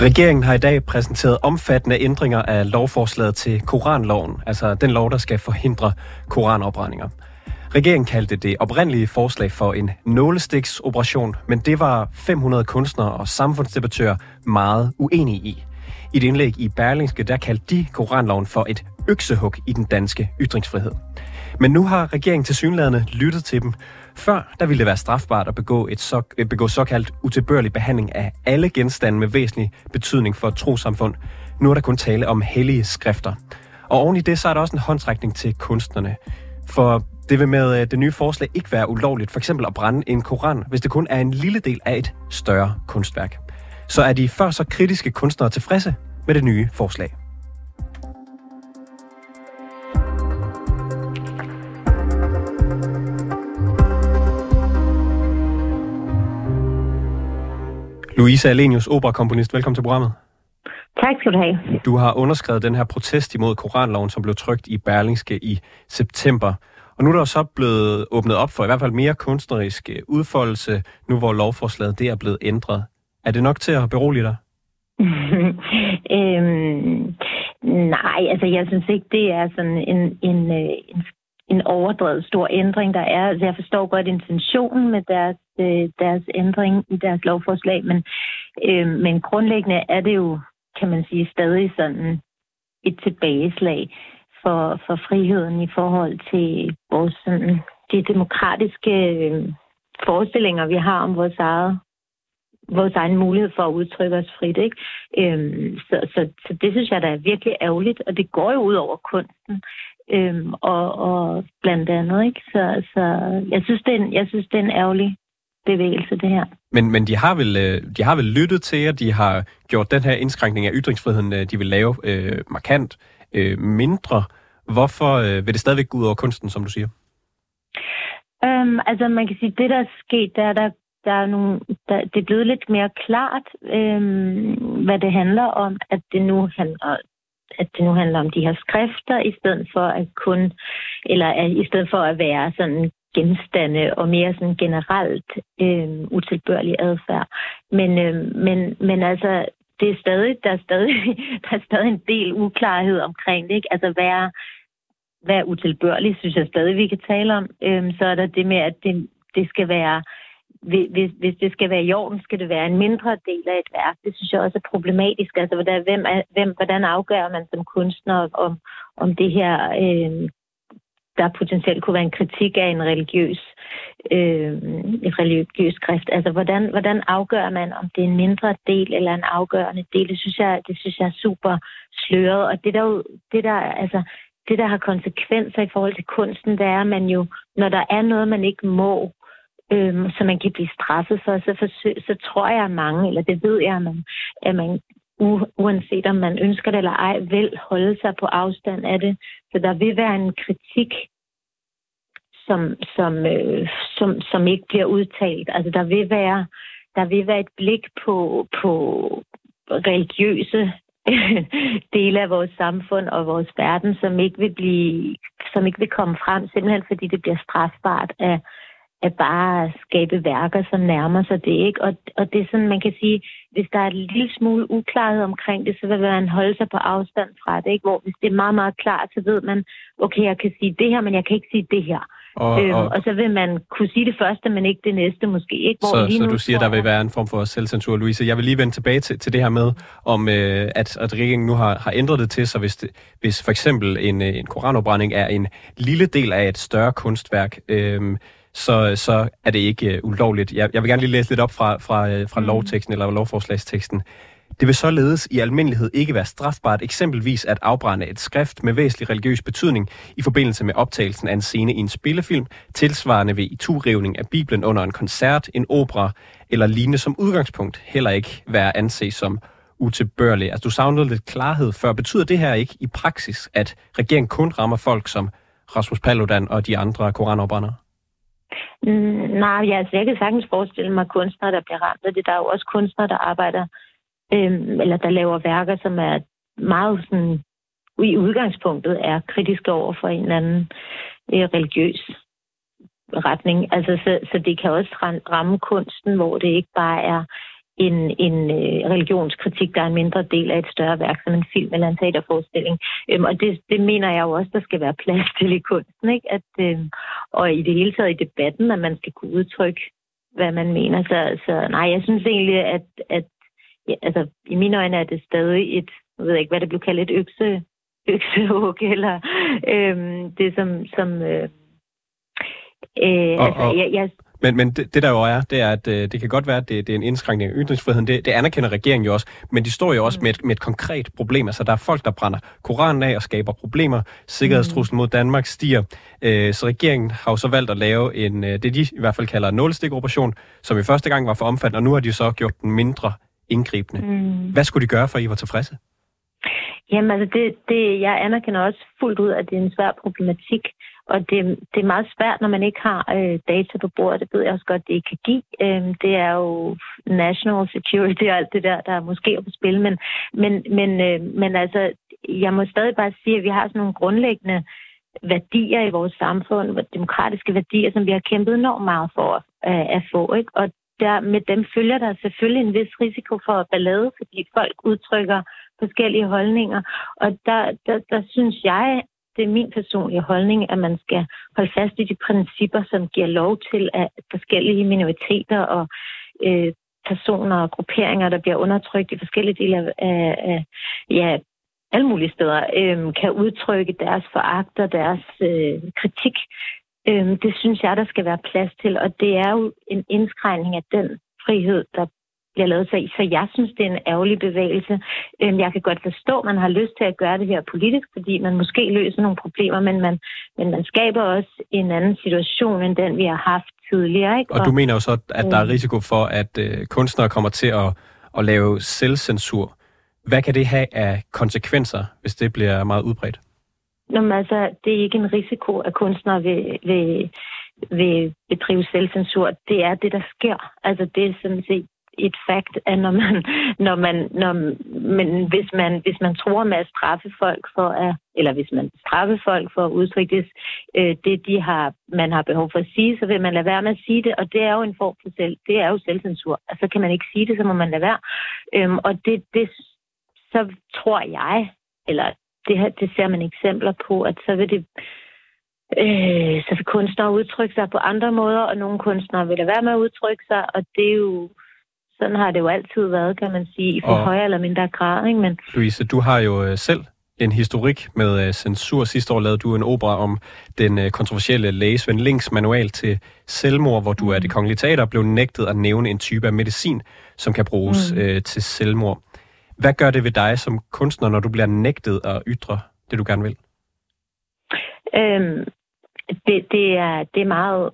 Regeringen har i dag præsenteret omfattende ændringer af lovforslaget til Koranloven, altså den lov, der skal forhindre koranopbrændinger. Regeringen kaldte det oprindelige forslag for en nålestiksoperation, men det var 500 kunstnere og samfundsdebattører meget uenige i. I et indlæg i Berlingske, der kaldte de Koranloven for et øksehug i den danske ytringsfrihed. Men nu har regeringen til synlædende lyttet til dem. Før der ville det være strafbart at begå, et så, øh, begå såkaldt utilbørlig behandling af alle genstande med væsentlig betydning for et trosamfund. Nu er der kun tale om hellige skrifter. Og oven i det, så er der også en håndtrækning til kunstnerne. For det vil med øh, det nye forslag ikke være ulovligt for eksempel at brænde en koran, hvis det kun er en lille del af et større kunstværk. Så er de før så kritiske kunstnere tilfredse med det nye forslag. Louise Alenius, operakomponist. Velkommen til programmet. Tak skal du have. Du har underskrevet den her protest imod Koranloven, som blev trygt i Berlingske i september. Og nu er der så blevet åbnet op for i hvert fald mere kunstnerisk øh, udfoldelse, nu hvor lovforslaget det er blevet ændret. Er det nok til at berolige dig? øhm, nej, altså jeg synes ikke, det er sådan en, en, øh, en, en overdrevet stor ændring, der er. Altså, jeg forstår godt intentionen med deres, øh, deres ændring i deres lovforslag, men, øh, men grundlæggende er det jo, kan man sige, stadig sådan et tilbageslag for, for friheden i forhold til vores sådan, de demokratiske øh, forestillinger, vi har om vores eget vores egen mulighed for at udtrykke os frit. Ikke? Øhm, så, så, så det synes jeg, der er virkelig ærgerligt, og det går jo ud over kunsten. Øhm, og, og blandt andet, ikke? Så, så jeg, synes, det er en, jeg synes, det er en ærgerlig bevægelse, det her. Men, men de, har vel, øh, de har vel lyttet til at de har gjort den her indskrænkning af ytringsfriheden, øh, de vil lave øh, markant øh, mindre. Hvorfor øh, vil det stadigvæk gå ud over kunsten, som du siger? Um, altså man kan sige, det der er sket, der, der, der er nogle, der, det er blevet lidt mere klart, øhm, hvad det handler om, at det nu handler at det nu handler om de her skrifter, i stedet for at kun, eller at, i stedet for at være sådan genstande og mere sådan generelt øh, utilbørlig adfærd. Men, øh, men, men altså, det er stadig, der er stadig, der er stadig en del uklarhed omkring det. Ikke? Altså, hvad er, hvad er utilbørligt, synes jeg stadig, vi kan tale om. Øhm, så er der det med, at det, det skal være hvis, hvis det skal være i orden, skal det være en mindre del af et værk. Det synes jeg også er problematisk. Altså, hvordan, hvem, er, hvem, hvordan afgør man som kunstner om, om det her, øh, der potentielt kunne være en kritik af en religiøs, øh, et religiøs skrift. Altså, hvordan, hvordan afgør man, om det er en mindre del eller en afgørende del? Det synes jeg, det synes jeg er super sløret. Og det der, det der, altså, det der har konsekvenser i forhold til kunsten, det er, at man jo, når der er noget, man ikke må, øhm, så man kan blive straffet for, så, forsøg, så tror jeg, at mange, eller det ved jeg, at man, at man u, uanset om man ønsker det eller ej, vil holde sig på afstand af det. Så der vil være en kritik, som, som, øh, som, som ikke bliver udtalt. Altså der vil være, der vil være et blik på, på religiøse dele af vores samfund og vores verden, som ikke vil blive, som ikke vil komme frem, simpelthen fordi det bliver strafbart af, at bare skabe værker, som nærmer sig det. Ikke? Og, og det er sådan, man kan sige, hvis der er en lille smule uklarhed omkring det, så vil man holde sig på afstand fra det. Ikke? Hvor hvis det er meget, meget klart, så ved man, okay, jeg kan sige det her, men jeg kan ikke sige det her. Og, øhm, og, og så vil man kunne sige det første, men ikke det næste måske. Ikke? Hvor så, lige så du siger, der vil være en form for selvcensur, Louise. Jeg vil lige vende tilbage til, til det her med, om øh, at, at regeringen nu har, har ændret det til, så hvis, det, hvis for eksempel en, øh, en koranopbrænding er en lille del af et større kunstværk, øh, så, så er det ikke uh, ulovligt. Jeg, jeg vil gerne lige læse lidt op fra, fra, uh, fra mm. lovteksten eller lovforslagsteksten. Det vil således i almindelighed ikke være strafbart eksempelvis at afbrænde et skrift med væsentlig religiøs betydning i forbindelse med optagelsen af en scene i en spillefilm, tilsvarende ved i turivning af Bibelen under en koncert, en opera eller lignende som udgangspunkt heller ikke være anset som utilbørlig. Altså du savnede lidt klarhed før. Betyder det her ikke i praksis, at regeringen kun rammer folk som Rasmus Paludan og de andre koranopbrændere? Mm, nej, ja, altså, jeg kan sagtens forestille mig kunstnere, der bliver ramt af det. Der er jo også kunstnere, der arbejder, øhm, eller der laver værker, som er meget sådan, i udgangspunktet er kritiske over for en eller anden øh, religiøs retning. Altså, så, så det kan også ramme kunsten, hvor det ikke bare er en, en øh, religionskritik, der er en mindre del af et større værk, som en film eller en teaterforestilling. Øhm, og det, det mener jeg jo også, der skal være plads til i kunsten. Ikke? At, øh, og i det hele taget i debatten, at man skal kunne udtrykke, hvad man mener. Så, så nej, jeg synes egentlig, at, at ja, altså, i mine øjne er det stadig et, jeg ved ikke, hvad det blev kaldt, et økse, øksehug, eller øh, det som, som øh, Øh, og, altså, og, jeg, jeg, men, men det, det der jo er, det er, at øh, det kan godt være, at det, det er en indskrænkning af ytringsfriheden. Det, det anerkender regeringen jo også. Men de står jo også mm. med, et, med et konkret problem. Altså, der er folk, der brænder Koranen af og skaber problemer. Sikkerhedstruslen mod Danmark stiger. Øh, så regeringen har jo så valgt at lave en, øh, det de i hvert fald kalder en nålestik-operation, som i første gang var for omfattende, og nu har de så gjort den mindre indgribende. Mm. Hvad skulle de gøre, for at I var tilfredse? Jamen altså, det, det, jeg anerkender også fuldt ud, at det er en svær problematik. Og det, det er meget svært, når man ikke har øh, data på bordet. Det ved jeg også godt, det ikke kan give. Øh, det er jo national security og alt det der, der er måske på spil. Men, men, men, øh, men altså, jeg må stadig bare sige, at vi har sådan nogle grundlæggende værdier i vores samfund, demokratiske værdier, som vi har kæmpet enormt meget for øh, at få. Ikke? Og der, med dem følger der selvfølgelig en vis risiko for ballade, fordi folk udtrykker forskellige holdninger. Og der, der, der synes jeg, det er min personlige holdning, at man skal holde fast i de principper, som giver lov til, at forskellige minoriteter og øh, personer og grupperinger, der bliver undertrykt i forskellige dele af, af, af ja, alle mulige steder, øh, kan udtrykke deres foragt og deres øh, kritik. Øh, det synes jeg, der skal være plads til, og det er jo en indskrænkning af den frihed, der bliver lavet. Så, så jeg synes, det er en ærgerlig bevægelse. Øhm, jeg kan godt forstå, at man har lyst til at gøre det her politisk, fordi man måske løser nogle problemer, men man, men man skaber også en anden situation, end den vi har haft tidligere. Ikke? Og, og du mener jo så, at der er risiko for, at øh, kunstnere kommer til at, at lave selvcensur. Hvad kan det have af konsekvenser, hvis det bliver meget udbredt? Jamen altså, det er ikke en risiko, at kunstnere vil, vil, vil bedrive selvcensur. Det er det, der sker. Altså, det er sådan set et fakt, at når man, når man, når, men hvis man, hvis man tror med at straffe folk for at, eller hvis man straffer folk for at udtrykke det, øh, det de har, man har behov for at sige, så vil man lade være med at sige det, og det er jo en form for selv, det er jo selvcensur. Altså kan man ikke sige det, så må man lade være. Øhm, og det, det, så tror jeg, eller det, her, det ser man eksempler på, at så vil det øh, så vil kunstnere udtrykke sig på andre måder, og nogle kunstnere vil lade være med at udtrykke sig, og det er jo sådan har det jo altid været, kan man sige, i for og højere eller mindre grad. Ikke? Men... Louise, du har jo øh, selv en historik med øh, censur. Sidste år lavede du en opera om den øh, kontroversielle læge Svend Links manual til selvmord, hvor du er det kongelige teater blev nægtet at nævne en type af medicin, som kan bruges mm. øh, til selvmord. Hvad gør det ved dig som kunstner, når du bliver nægtet at ytre det, du gerne vil? Øhm, det, det, er, det, er meget,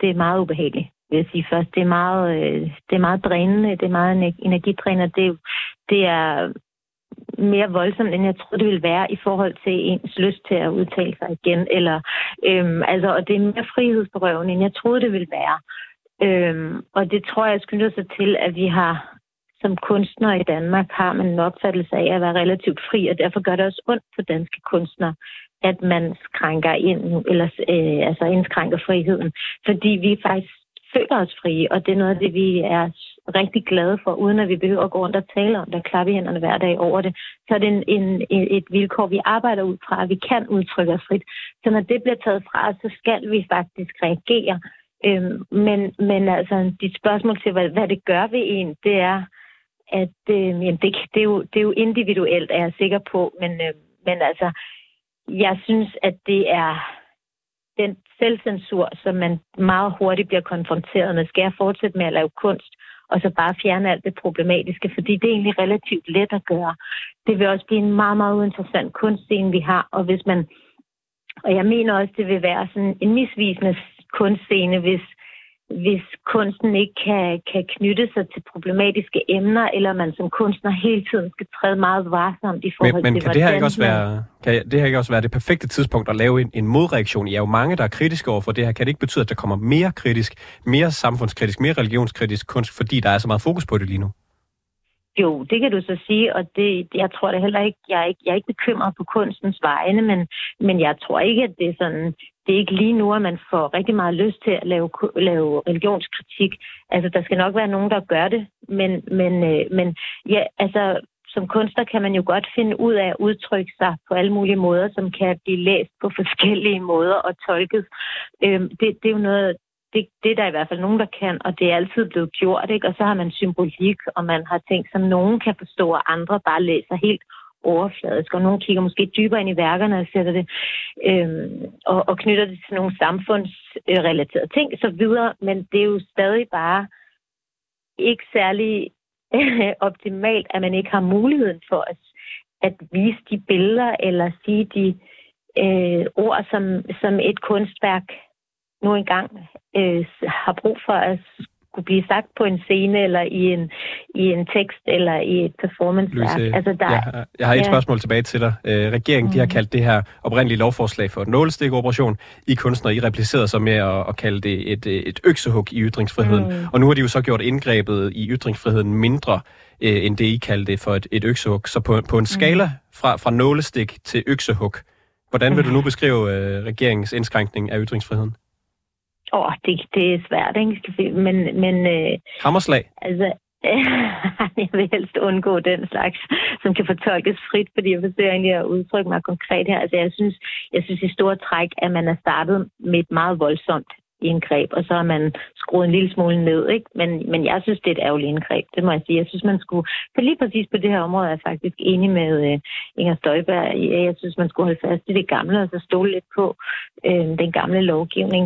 det er meget ubehageligt vil jeg sige først. Det er meget, øh, det er meget drænende, det er meget energidrænende. Det, det er mere voldsomt, end jeg troede, det ville være i forhold til ens lyst til at udtale sig igen. Eller, øhm, altså, og det er mere frihedsberøvende, end jeg troede, det ville være. Øhm, og det tror jeg skylder sig til, at vi har som kunstnere i Danmark har man en opfattelse af at være relativt fri, og derfor gør det også ondt på danske kunstnere, at man skrænker ind, eller øh, altså indskrænker friheden. Fordi vi faktisk føler os frie, og det er noget af det, vi er rigtig glade for, uden at vi behøver at gå rundt og tale om det, klappe hænderne hver dag over det. Så er det en, en, et vilkår, vi arbejder ud fra, at vi kan udtrykke os frit. Så når det bliver taget fra os, så skal vi faktisk reagere. Øhm, men, men altså, dit spørgsmål til, hvad, hvad det gør ved en, det er, at øh, jamen, det, det, er jo, det er jo individuelt, er jeg sikker på, men, øh, men altså, jeg synes, at det er den selvcensur, som man meget hurtigt bliver konfronteret med. Skal jeg fortsætte med at lave kunst, og så bare fjerne alt det problematiske, fordi det er egentlig relativt let at gøre. Det vil også blive en meget, meget interessant kunstscene, vi har, og hvis man og jeg mener også, det vil være sådan en misvisende kunstscene, hvis hvis kunsten ikke kan, kan knytte sig til problematiske emner, eller man som kunstner hele tiden skal træde meget varsomt i forhold men, men til, kan det her ikke også være, kan det her ikke også være det perfekte tidspunkt at lave en, en modreaktion? I er jo mange, der er kritiske over for det her. Kan det ikke betyde, at der kommer mere kritisk, mere samfundskritisk, mere religionskritisk kunst, fordi der er så meget fokus på det lige nu? Jo, det kan du så sige, og det, jeg tror det heller ikke, jeg er ikke, jeg er ikke bekymret på kunstens vegne, men, men jeg tror ikke, at det er sådan det er ikke lige nu, at man får rigtig meget lyst til at lave, lave religionskritik. Altså, der skal nok være nogen, der gør det, men, men, øh, men ja, altså, som kunstner kan man jo godt finde ud af at udtrykke sig på alle mulige måder, som kan blive læst på forskellige måder og tolket. Øh, det, det er jo noget, det, det er der i hvert fald nogen, der kan, og det er altid blevet gjort, ikke? Og så har man symbolik, og man har ting, som nogen kan forstå, og andre bare læser helt overfladisk, og nogen kigger måske dybere ind i værkerne og sætter det øh, og, og knytter det til nogle samfundsrelaterede ting så videre, men det er jo stadig bare ikke særlig optimalt, at man ikke har muligheden for at, at vise de billeder eller sige de øh, ord, som, som et kunstværk nu engang øh, har brug for at skulle blive sagt på en scene, eller i en, i en tekst, eller i et performance Altså, der, jeg, jeg har et ja. spørgsmål tilbage til dig. Øh, regeringen mm. de har mm. kaldt det her oprindelige lovforslag for et nålestikoperation. I kunstnere, I replicerede så med at, at kalde det et, et øksehug i ytringsfriheden. Mm. Og nu har de jo så gjort indgrebet i ytringsfriheden mindre, øh, end det I kaldte det for et, et øksehug. Så på, på en skala mm. fra, fra nålestik til øksehug, hvordan vil du nu beskrive øh, regeringens indskrænkning af ytringsfriheden? Åh, oh, det, det er svært, ikke? Men, men, øh, Hammerslag? Altså, jeg vil helst undgå den slags, som kan fortolkes frit, fordi jeg forsøger egentlig at udtrykke mig konkret her. Altså, jeg synes, jeg synes i store træk, at man er startet med et meget voldsomt indgreb, og så har man skruet en lille smule ned. Ikke? Men, men jeg synes, det er et ærgerligt indgreb, det må jeg sige. Jeg synes, man skulle, for lige præcis på det her område er jeg faktisk enig med uh, Inger Støjberg. Jeg synes, man skulle holde fast i det gamle, og så stole lidt på uh, den gamle lovgivning.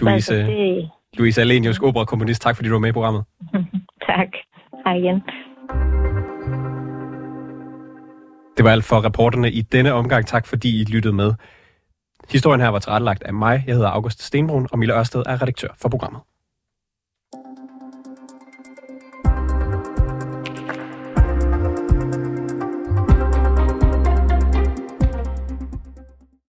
Louise, altså, det... Louise Alenius, opera-komponist, tak fordi du var med i programmet. tak. Hej igen. Det var alt for reporterne i denne omgang. Tak fordi I lyttede med. Historien her var tilrettelagt af mig. Jeg hedder August Stenbrun, og Mille Ørsted er redaktør for programmet.